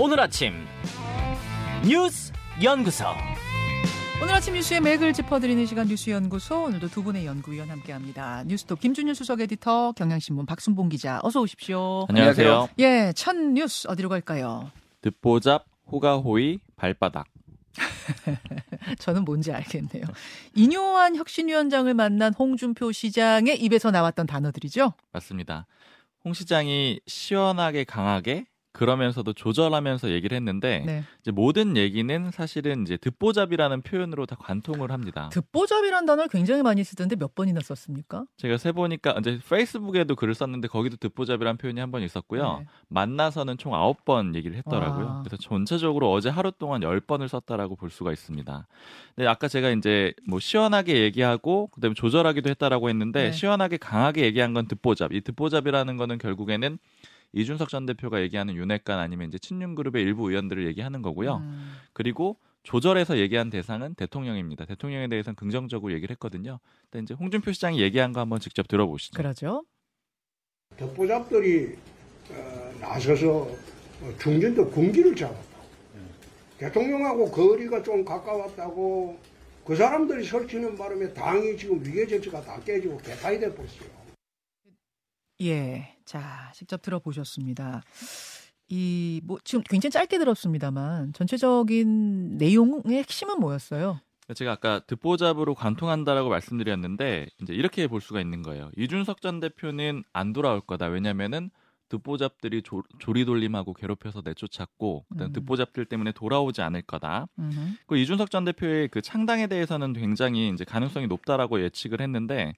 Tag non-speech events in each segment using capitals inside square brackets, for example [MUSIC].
오늘 아침 뉴스 연구소. 오늘 아침 뉴스의 맥을 짚어드리는 시간 뉴스 연구소 오늘도 두 분의 연구위원 함께합니다. 뉴스톱 김준일 수석 에디터, 경향신문 박순봉 기자, 어서 오십시오. 안녕하세요. 예, 첫 뉴스 어디로 갈까요? 듣보잡, 호가호의, 발바닥. [LAUGHS] 저는 뭔지 알겠네요. 이뇨한 혁신위원장을 만난 홍준표 시장의 입에서 나왔던 단어들이죠. 맞습니다. 홍 시장이 시원하게 강하게 그러면서도 조절하면서 얘기를 했는데 네. 이제 모든 얘기는 사실은 이제 듣보잡이라는 표현으로 다 관통을 합니다. 듣보잡이란 단어를 굉장히 많이 쓰던데 몇 번이나 썼습니까? 제가 세 보니까 이제 페이스북에도 글을 썼는데 거기도 듣보잡이라는 표현이 한 번 있었고요. 네. 만나서는 총 아홉 번 얘기를 했더라고요. 와. 그래서 전체적으로 어제 하루 동안 열 번을 썼다라고 볼 수가 있습니다. 근데 아까 제가 이제 뭐 시원하게 얘기하고 그다음에 조절하기도 했다라고 했는데 네. 시원하게 강하게 얘기한 건 듣보잡. 이 듣보잡이라는 거는 결국에는 이준석 전 대표가 얘기하는 윤핵관 아니면 이제 친윤 그룹의 일부 의원들을 얘기하는 거고요. 음, 그리고 조절해서 얘기한 대상은 대통령입니다. 대통령에 대해서는 긍정적으로 얘기를 했거든요. 근데 이제 홍준표 시장이 얘기한 거 한번 직접 들어보시죠. 그러죠. 덕보잡들이 어, 나서서 어, 중진도 군기를 잡았다. 대통령하고 거리가 좀 가까웠다고 그 사람들이 설치는 바람에 당이 지금 위계 질서가 다 깨지고 개판이 돼버렸어요. 예. 자, 직접 들어보셨습니다. 이, 뭐, 지금 굉장히 짧게 들었습니다만, 전체적인 내용의 핵심은 뭐였어요? 제가 아까 듣보잡으로 관통한다라고 말씀드렸는데 이제 이렇게 볼 수가 있는 거예요. 이준석 전 대표는 안 돌아올 거다. 왜냐면은 듣보잡들이 조, 조리돌림하고 괴롭혀서 내쫓았고 그다음 음. 듣보잡들 때문에 돌아오지 않을 거다. 음흠. 그 이준석 전 대표의 그 창당에 대해서는 굉장히 이제 가능성이 높다라고 예측을 했는데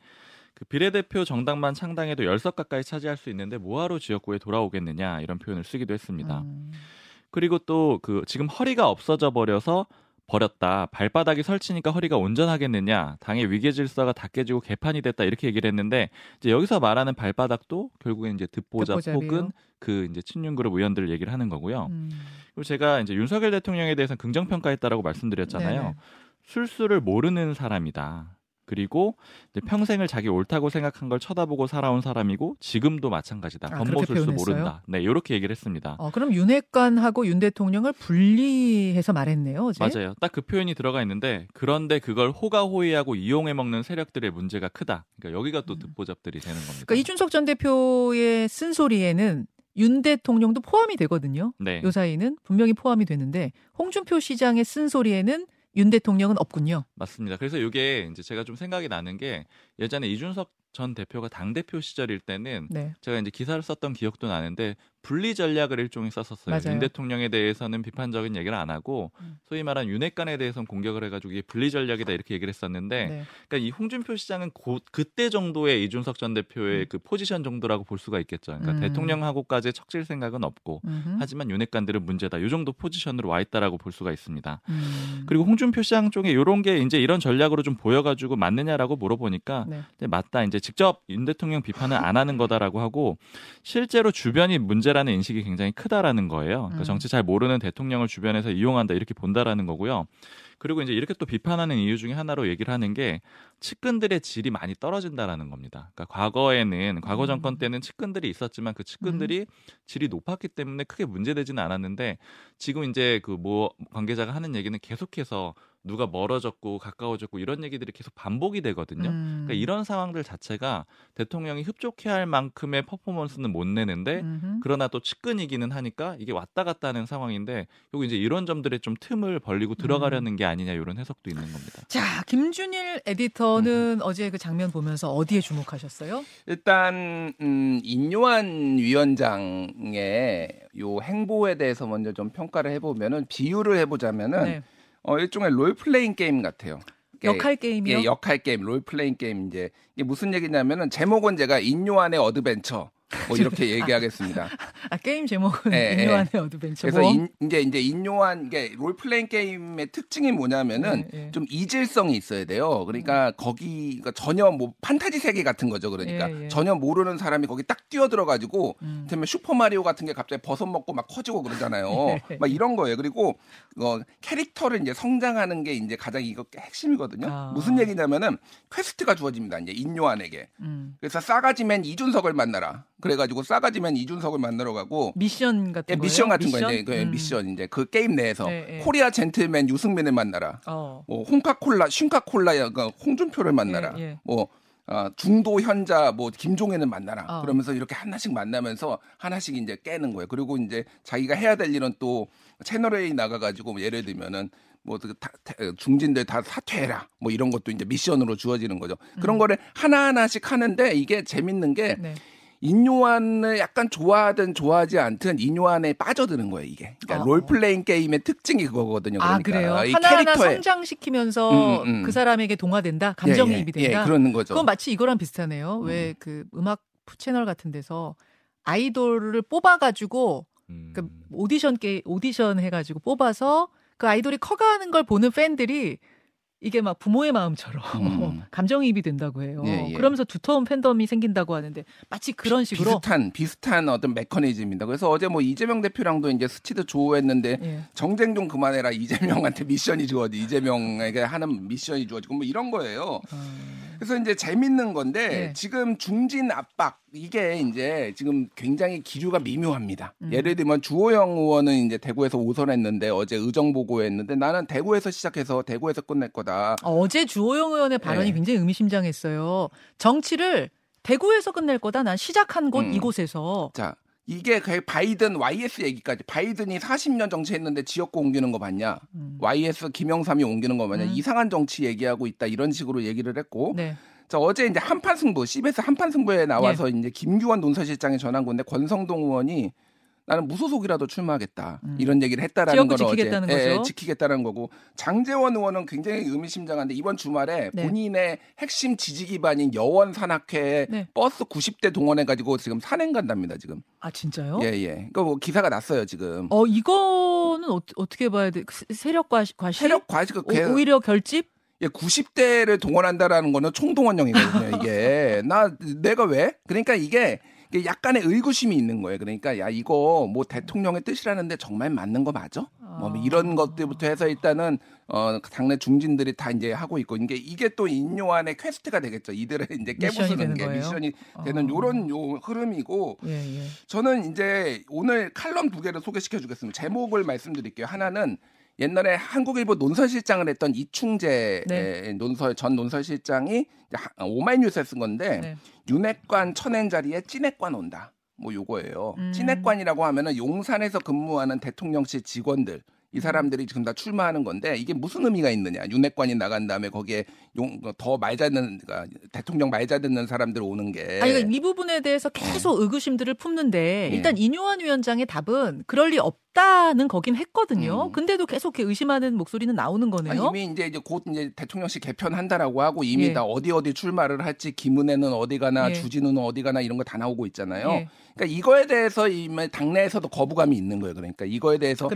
그 비례대표 정당만 창당해도 열석 가까이 차지할 수 있는데 뭐하러 지역구에 돌아오겠느냐 이런 표현을 쓰기도 했습니다. 음, 그리고 또 그 지금 허리가 없어져 버려서 버렸다. 발바닥이 설치니까 허리가 온전하겠느냐. 당의 위계 질서가 다 깨지고 개판이 됐다. 이렇게 얘기를 했는데 이제 여기서 말하는 발바닥도 결국엔 이제 듣보잡 듣보잡이에요. 혹은 그 이제 친윤 그룹 의원들 얘기를 하는 거고요. 음. 그리고 제가 이제 윤석열 대통령에 대해서 긍정 평가했다라고 말씀드렸잖아요. 네네. 술수를 모르는 사람이다. 그리고 평생을 자기 옳다고 생각한 걸 쳐다보고 살아온 사람이고 지금도 마찬가지다. 아, 건보 그렇게 술수 표현했어요? 모른다. 네, 이렇게 얘기를 했습니다. 어, 그럼 윤핵관하고 윤 대통령을 분리해서 말했네요, 어제. 맞아요. 딱 그 표현이 들어가 있는데 그런데 그걸 호가호위하고 이용해 먹는 세력들의 문제가 크다. 그러니까 여기가 또 듣보잡들이 되는 겁니다. 그러니까 이준석 전 대표의 쓴소리에는 윤 대통령도 포함이 되거든요. 네. 요 사이는 분명히 포함이 되는데 홍준표 시장의 쓴소리에는 윤 대통령은 없군요. 맞습니다. 그래서 이게 이제 제가 좀 생각이 나는 게 예전에 이준석 전 대표가 당 대표 시절일 때는 네. 제가 이제 기사를 썼던 기억도 나는데 분리 전략을 일종의 썼었어요. 맞아요. 윤 대통령에 대해서는 비판적인 얘기를 안 하고 음. 소위 말한 윤핵관에 대해서는 공격을 해가지고 이게 분리 전략이다 이렇게 얘기를 했었는데 네. 그러니까 이 홍준표 시장은 곧 그때 정도의 이준석 전 대표의 그 포지션 정도라고 볼 수가 있겠죠. 그러니까 음. 대통령하고까지 척질 생각은 없고 음흠. 하지만 윤핵관들은 문제다. 이 정도 포지션으로 와 있다라고 볼 수가 있습니다. 음. 그리고 홍준표 시장 쪽에 이런 게 이제 이런 전략으로 좀 보여가지고 맞느냐라고 물어보니까 네. 맞다. 이제 직접 윤 대통령 비판을 안 하는 거다라고 하고 실제로 주변이 문제 라는 인식이 굉장히 크다라는 거예요. 그러니까 음. 정치 잘 모르는 대통령을 주변에서 이용한다 이렇게 본다라는 거고요. 그리고 이제 이렇게 또 비판하는 이유 중에 하나로 얘기를 하는 게 측근들의 질이 많이 떨어진다라는 겁니다. 그러니까 과거에는 과거 정권 음. 때는 측근들이 있었지만 그 측근들이 질이 높았기 때문에 크게 문제되지는 않았는데 지금 이제 그 뭐 관계자가 하는 얘기는 계속해서 누가 멀어졌고 가까워졌고 이런 얘기들이 계속 반복이 되거든요. 음. 그러니까 이런 상황들 자체가 대통령이 흡족해할 만큼의 퍼포먼스는 못 내는데 음흠. 그러나 또 측근이기는 하니까 이게 왔다 갔다 하는 상황인데 요거 이제 이런 점들에 좀 틈을 벌리고 들어가려는 게 아니냐 이런 해석도 있는 겁니다. 자, 김준일 에디터는 어제 그 장면 보면서 어디에 주목하셨어요? 일단 음, 인요한 위원장의 요 행보에 대해서 먼저 좀 평가를 해보면은 비유를 해보자면은 네. 어, 일종의 롤 플레잉 게임 같아요. 이게- 역할 게임이요? 예, 역할 게임, role playing 게임 이제 이게 무슨 얘기냐면은 제목은 제가 인요한의 adventure 뭐 이렇게 얘기하겠습니다. 아, 게임 제목은 예, 예. 인요한의 adventure. 그래서 뭐? 인, 이제 이제 인요한 이게 role playing 게임의 특징이 뭐냐면은 예, 예. 좀 이질성이 있어야 돼요. 그러니까 거기 그러니까 전혀 뭐 판타지 세계 같은 거죠. 그러니까. 전혀 모르는 사람이 거기 딱 뛰어 들어 가지고 음. 그다음에 슈퍼 마리오 같은 게 갑자기 버섯 먹고 막 커지고 그러잖아요. [LAUGHS] 예. 막 이런 거예요. 그리고 어 캐릭터를 이제 성장하는 게 이제 가장 이거 핵심이거든요. 아. 무슨 얘기냐면은 quest가 주어집니다. 이제 인요한에게. 음. 그래서 싸가지man 이준석을 만나라. 그래가지고 싸가지man 이준석을 만나러 가고 미션 같은 예, 거예요? 미션 같은 거 이제 그 음. 미션 이제 그 게임 내에서 네, 네. 코리아 젠틀맨 유승민을 만나라. 어. 뭐 홍카콜라 쉰카콜라 그 홍준표를 만나라. 예, 예. 뭐 아, 중도 현자 뭐 김종인을 만나라. 어. 그러면서 이렇게 하나씩 만나면서 하나씩 이제 깨는 거예요. 그리고 이제 자기가 해야 될 일은 또 채널 A 나가가지고 뭐 예를 들면은 뭐그 중진들 다 사퇴해라. 뭐 이런 것도 이제 미션으로 주어지는 거죠. 그런 거를 하나 하나씩 하는데 이게 재밌는 게 음. 네. 인요한을 약간 좋아하든 좋아하지 않든 인요한에 빠져드는 거예요 이게. 그러니까 어. 롤플레잉 게임의 특징이 그거거든요. 아 그러니까 그래요. 이 하나하나 캐릭터의 성장시키면서 음, 음, 음. 그 사람에게 동화된다, 예, 예, 감정이입이 된다. 예, 그런 거죠. 그건 마치 이거랑 비슷하네요. 왜그 음악 채널 같은 데서 아이돌을 뽑아가지고 음. 그 오디션 게 오디션 해가지고 뽑아서 그 아이돌이 커가는 걸 보는 팬들이 이게 막 부모의 마음처럼 음. [LAUGHS] 감정이입이 된다고 해요. 예, 예. 그러면서 두터운 팬덤이 생긴다고 하는데 마치 그런 식으로 비슷한 비슷한 어떤 메커니즘입니다. 그래서 어제 뭐 이재명 대표랑도 이제 스치듯 조우했는데 예. 정쟁 좀 그만해라 이재명한테 [LAUGHS] 미션이 주어지 이재명에게 하는 미션이 주어지고 뭐 이런 거예요. 어, 그래서 이제 재밌는 건데 네. 지금 중진 압박 이게 이제 지금 굉장히 기류가 미묘합니다. 음. 예를 들면 주호영 의원은 이제 대구에서 오선했는데 어제 의정 보고했는데 나는 대구에서 시작해서 대구에서 끝낼 거다. 어제 주호영 의원의 발언이 예. 굉장히 의미심장했어요. 정치를 대구에서 끝낼 거다. 난 시작한 곳 음. 이곳에서 자, 이게 그 바이든 YS 얘기까지 바이든이 40년 정치했는데 지역구 옮기는 거 봤냐? 음. YS 김영삼이 옮기는 거 봤냐? 음. 이상한 정치 얘기하고 있다 이런 식으로 얘기를 했고 네. 자, 어제 이제 한판 승부, CBS 한판 승부에 나와서 이제 김규원 논설실장이 전한 건데 권성동 의원이 나는 무소속이라도 출마하겠다 음. 이런 얘기를 했다라는 걸 지키겠다는 어제 거죠. 예, 지키겠다는 거고 장재원 의원은 굉장히 의미심장한데 이번 주말에 네. 본인의 핵심 지지 기반인 여원 산악회에 네. 버스 90대 동원해 가지고 지금 산행 간답니다 지금 아 진짜요? 예 예. 그러니까 뭐 기사가 났어요 지금 어 이거는 어, 떻게 봐야 돼? 세- 세력 과시, 과시? 세력 과시가 오, 오히려 결집? 예, 90대를 동원한다라는 거는 총동원령이거든요, 이게. [LAUGHS] 나, 내가 왜? 그러니까 이게 약간의 의구심이 있는 거예요. 그러니까, 야, 이거 뭐 대통령의 뜻이라는데 정말 맞는 거 맞아? 뭐 아. 이런 것들부터 해서 일단은, 어, 당내 중진들이 다 이제 하고 있고, 이게, 이게 또 인요한의 quest가 되겠죠. 이들을 [LAUGHS] 이제 되는 깨부수는 게 거예요? 미션이 되는 어. 요런 요 흐름이고, 예, 예. 저는 이제 오늘 칼럼 두 개를 소개시켜 주겠습니다. 제목을 말씀드릴게요. 하나는 옛날에 한국일보 논설실장을 했던 이충재 네. 에, 논설 전 논설실장이 하- 오마이뉴스에 쓴 건데 네. 윤핵관 쳐낸 자리에 찐핵관 온다. 뭐 요거예요. 음. 찐핵관이라고 하면은 용산에서 근무하는 대통령실 직원들 이 사람들이 지금 다 출마하는 건데 이게 무슨 의미가 있느냐? 윤핵관이 나간 다음에 거기에 용, 더 말 잘 듣는 그러니까 대통령 말 잘 듣는 사람들 오는 게 아니, 그러니까 이 부분에 대해서 계속 의구심들을 품는데 예. 일단 이뇨한 위원장의 답은 그럴 리 없 다는 거긴 했거든요. 음. 근데도 계속 이렇게 의심하는 목소리는 나오는 거네요. 이미 이제 이제 곧 이제 대통령실 개편한다라고 하고 이미 예. 다 어디 어디 출마를 할지 김은혜는 어디 가나 예. 주진우는 어디 가나 이런 거 다 나오고 있잖아요. 예. 그러니까 이거에 대해서 이미 당내에서도 거부감이 있는 거예요. 그러니까 이거에 대해서.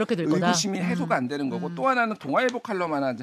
의구심이 해소가 안 되는 거고 음. 또 하나는 동아일보 칼럼 하나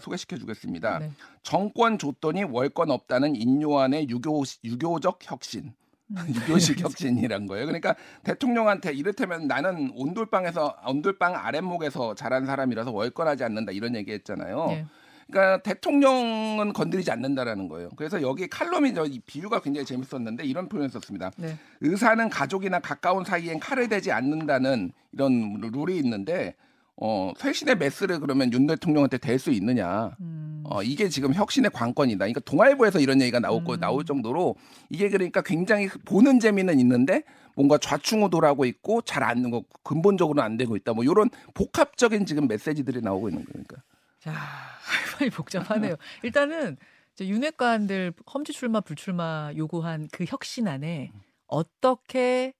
소개시켜 주겠습니다. 네. 정권 줬더니 월권 없다는 인요한의 유교 유교적 혁신. 음. [LAUGHS] 유교식 혁신이란 거예요. 그러니까 대통령한테 이를테면 나는 온돌방에서 온돌방 아랫목에서 자란 사람이라서 월권하지 않는다 이런 얘기했잖아요. 예. 그러니까 대통령은 건드리지 않는다라는 거예요. 그래서 여기 칼럼이 저이 비유가 굉장히 재밌었는데 이런 표현을 썼습니다. 네. 의사는 가족이나 가까운 사이엔 칼을 대지 않는다는 이런 룰이 있는데 어, 쇄신의 메스를 그러면 윤 대통령한테 댈 수 있느냐? 음. 어, 이게 지금 혁신의 관건이다. 그러니까 동아일보에서 이런 얘기가 나올 거 음. 나올 정도로 이게 그러니까 굉장히 보는 재미는 있는데 뭔가 좌충우돌하고 있고 잘 안 거 근본적으로는 안 되고 있다. 뭐 이런 복합적인 지금 메시지들이 나오고 있는 거니까. 자, [LAUGHS] 많이 복잡하네요. [LAUGHS] 일단은 이제 윤핵관들 험지 출마 불출마 요구한 그 혁신 안에 어떻게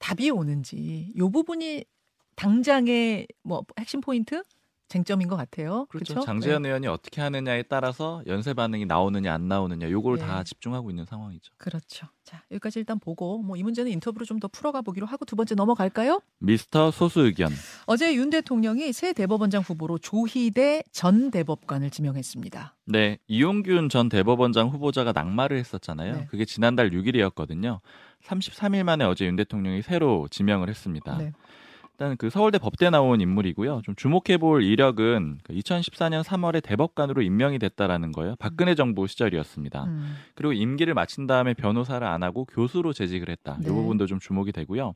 답이 오는지 요 부분이 당장의 뭐 핵심 포인트 쟁점인 것 같아요. 그렇죠. 그렇죠? 장재현 의원이 어떻게 하느냐에 따라서 연쇄 반응이 나오느냐 안 나오느냐 요걸 네. 다 집중하고 있는 상황이죠. 그렇죠. 자, 여기까지 일단 보고 뭐 이 문제는 인터뷰로 좀 더 풀어가 보기로 하고 두 번째 넘어갈까요? 미스터 소수 의견. 어제 윤 대통령이 새 대법원장 후보로 조희대 전 대법관을 지명했습니다. 네, 이용균 전 대법원장 후보자가 낙마를 했었잖아요. 네. 그게 지난달 6일이었거든요. 33일 만에 어제 윤 대통령이 새로 지명을 했습니다. 네. 일단 그 서울대 법대 나온 인물이고요. 좀 주목해볼 이력은 2014년 3월에 대법관으로 임명이 됐다라는 거예요. 박근혜 정부 시절이었습니다. 음. 그리고 임기를 마친 다음에 변호사를 안 하고 교수로 재직을 했다. 네. 이 부분도 좀 주목이 되고요.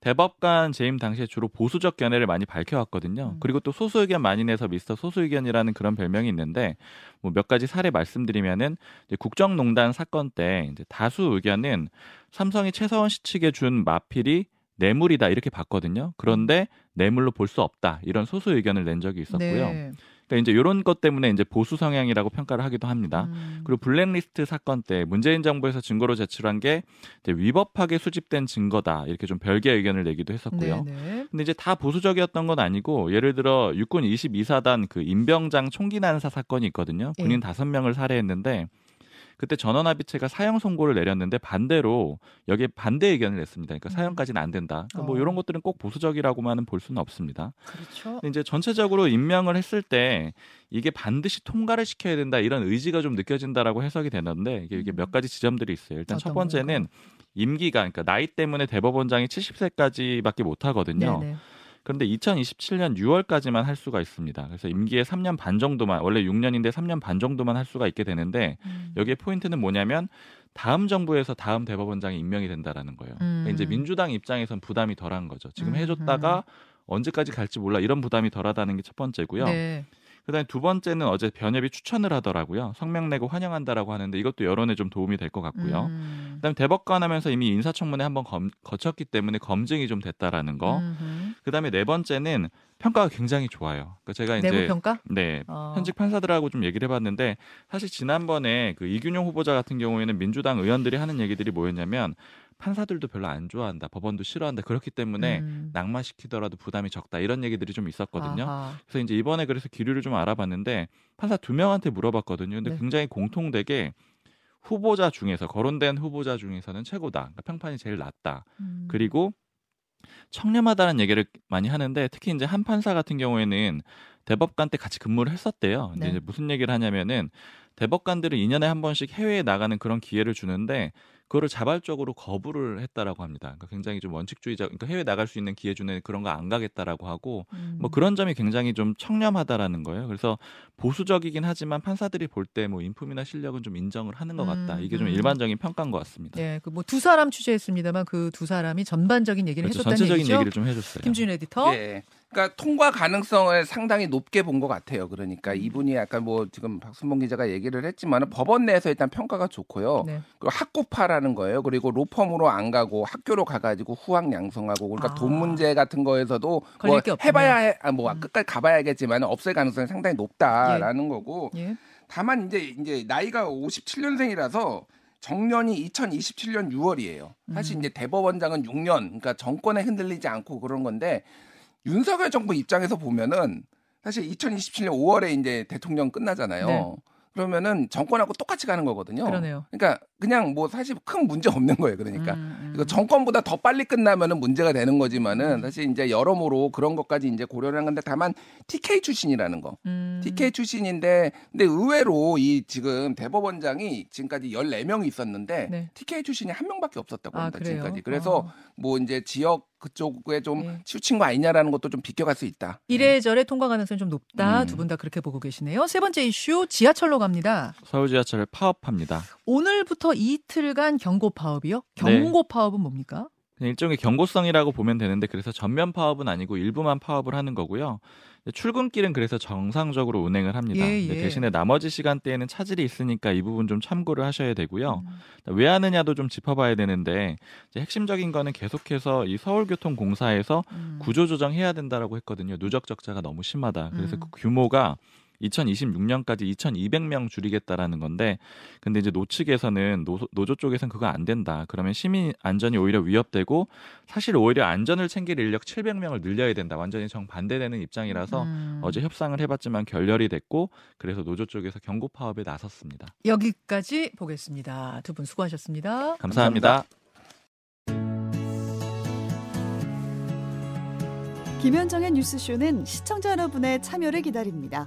대법관 재임 당시에 주로 보수적 견해를 많이 밝혀왔거든요. 음. 그리고 또 소수 의견 많이 내서 미스터 소수 의견이라는 그런 별명이 있는데 뭐 몇 가지 사례 말씀드리면은 이제 국정농단 사건 때 이제 다수 의견은 삼성이 최서원 씨 측에 준 마필이 뇌물이다 이렇게 봤거든요. 그런데 뇌물로 볼 수 없다 이런 소수 의견을 낸 적이 있었고요. 네. 그러니까 이제 이런 것 때문에 이제 보수 성향이라고 평가를 하기도 합니다. 음. 그리고 블랙리스트 사건 때 문재인 정부에서 증거로 제출한 게 이제 위법하게 수집된 증거다 이렇게 좀 별개의 의견을 내기도 했었고요. 네네. 근데 이제 다 보수적이었던 건 아니고 예를 들어 육군 22사단 그 임병장 총기 난사 사건이 있거든요. 예. 군인 다섯 명을 살해했는데 그때 전원합의체가 사형 선고를 내렸는데 반대로 여기에 반대 의견을 냈습니다. 그러니까 음. 사형까지는 안 된다. 그러니까 뭐 어. 이런 것들은 꼭 보수적이라고만은 볼 수는 없습니다. 그렇죠. 이제 전체적으로 임명을 했을 때 이게 반드시 통과를 시켜야 된다 이런 의지가 좀 느껴진다라고 해석이 되는데 이게, 이게 몇 가지 지점들이 있어요. 일단 첫 음. 번째는 임기가 그러니까 나이 때문에 대법원장이 70세까지밖에 못 하거든요. 네네. 그런데 2027년 6월까지만 할 수가 있습니다. 그래서 임기에 3년 반 정도만 원래 6년인데 3년 반 정도만 할 수가 있게 되는데 음. 여기에 포인트는 뭐냐면 다음 정부에서 다음 대법원장이 임명이 된다라는 거예요. 그러니까 이제 음. 민주당 입장에선 부담이 덜한 거죠. 지금 음, 해줬다가 언제까지 갈지 몰라 이런 부담이 덜하다는 게 첫 번째고요. 네. 그다음에 두 번째는 어제 변협이 추천을 하더라고요. 성명 내고 환영한다라고 하는데 이것도 여론에 좀 도움이 될 것 같고요. 음. 그다음에 대법관 하면서 이미 인사청문회 한번 검- 거쳤기 때문에 검증이 좀 됐다라는 거. 음흠. 그다음에 네 번째는 평가가 굉장히 좋아요. 그러니까 제가 이제 내부 평가? 네 어. 현직 판사들하고 좀 얘기를 해봤는데 사실 지난번에 그 이균용 후보자 같은 경우에는 민주당 의원들이 하는 얘기들이 뭐였냐면 판사들도 별로 안 좋아한다, 법원도 싫어한다. 그렇기 때문에 음. 낙마시키더라도 부담이 적다 이런 얘기들이 좀 있었거든요. 아하. 그래서 이제 이번에 그래서 기류를 좀 알아봤는데 판사 두 명한테 물어봤거든요. 근데 네. 굉장히 공통되게 후보자 중에서 거론된 후보자 중에서는 최고다. 그러니까 평판이 제일 낮다. 음. 그리고 청렴하다는 얘기를 많이 하는데 특히 이제 한 판사 같은 경우에는 대법관 때 같이 근무를 했었대요. 근데 네. 이제 무슨 얘기를 하냐면은 대법관들은 2년에 한 번씩 해외에 나가는 그런 기회를 주는데 그거를 자발적으로 거부를 했다라고 합니다. 그러니까 굉장히 좀 원칙주의자, 그러니까 해외 나갈 수 있는 기회 주는 그런 거 안 가겠다라고 하고 음. 뭐 그런 점이 굉장히 좀 청렴하다라는 거예요. 그래서 보수적이긴 하지만 판사들이 볼 때 뭐 인품이나 실력은 좀 인정을 하는 것 같다. 음, 이게 좀 음. 일반적인 평가인 것 같습니다. 네, 그 뭐 두 사람 취재했습니다만 그 두 사람이 전반적인 얘기를 그렇죠. 해줬다는 전체적인 얘기죠. 얘기를 좀 해줬어요. 김준 에디터. 예. 그러니까 통과 가능성을 상당히 높게 본 것 같아요. 그러니까 음. 이분이 약간 뭐 지금 박순봉 기자가 얘기를 했지만 법원 내에서 일단 평가가 좋고요. 네. 그리고 학고파라 는 거예요. 그리고 로펌으로 안 가고 학교로 가가지고 후학 양성하고 그러니까 아. 돈 문제 같은 거에서도 뭐. 해봐야 해, 아, 뭐 음. 끝까지 가봐야겠지만 없을 가능성이 상당히 높다라는 거고 예. 다만 이제 이제 나이가 57년생이라서 정년이 2027년 6월이에요. 사실 음. 이제 대법원장은 6년, 그러니까 정권에 흔들리지 않고 그런 건데 윤석열 정부 입장에서 보면은 사실 2027년 5월에 이제 대통령 끝나잖아요. 네. 그러면은 정권하고 똑같이 가는 거거든요. 그러네요. 그러니까 그냥 뭐 사실 큰 문제 없는 거예요. 그러니까 음, 음. 정권보다 더 빨리 끝나면은 문제가 되는 음. 거지만은 사실 이제 여러모로 그런 것까지 이제 고려를 한 건데 다만 TK 출신이라는 거. 음. TK 출신인데 근데 의외로 이 지금 대법원장이 지금까지 14명이 있었는데 네. TK 출신이 한 명밖에 없었다고 아, 합니다. 그래요? 지금까지. 그래서 어. 뭐 이제 지역 그쪽에 좀 예. 치우친 거 아니냐라는 것도 좀 비껴갈 수 있다. 이래저래 통과 가능성이 좀 높다. 음. 두분 다 그렇게 보고 계시네요. 세 번째 이슈 지하철로 갑니다. 서울 지하철 파업합니다. 오늘부터 이틀간 경고 파업이요? 네. 경고 파업은 뭡니까? 일종의 경고성이라고 보면 되는데 그래서 전면 파업은 아니고 일부만 파업을 하는 거고요. 출근길은 그래서 정상적으로 운행을 합니다. 예, 예. 대신에 나머지 시간대에는 차질이 있으니까 이 부분 좀 참고를 하셔야 되고요. 음. 왜 하느냐도 좀 짚어봐야 되는데 핵심적인 거는 계속해서 이 서울교통공사에서 음. 구조조정해야 된다라고 했거든요. 누적 적자가 너무 심하다. 그래서 음. 그 규모가 2026년까지 2,200명 줄이겠다라는 건데, 근데 이제 노 측에서는 노, 노조 쪽에서는 그거 안 된다. 그러면 시민 안전이 오히려 위협되고, 사실 오히려 안전을 챙길 인력 700명을 늘려야 된다. 완전히 정반대되는 입장이라서 음. 어제 협상을 해봤지만 결렬이 됐고, 그래서 노조 쪽에서 경고 파업에 나섰습니다. 여기까지 보겠습니다. 두 분 수고하셨습니다. 감사합니다. 김현정의 뉴스쇼는 시청자 여러분의 참여를 기다립니다.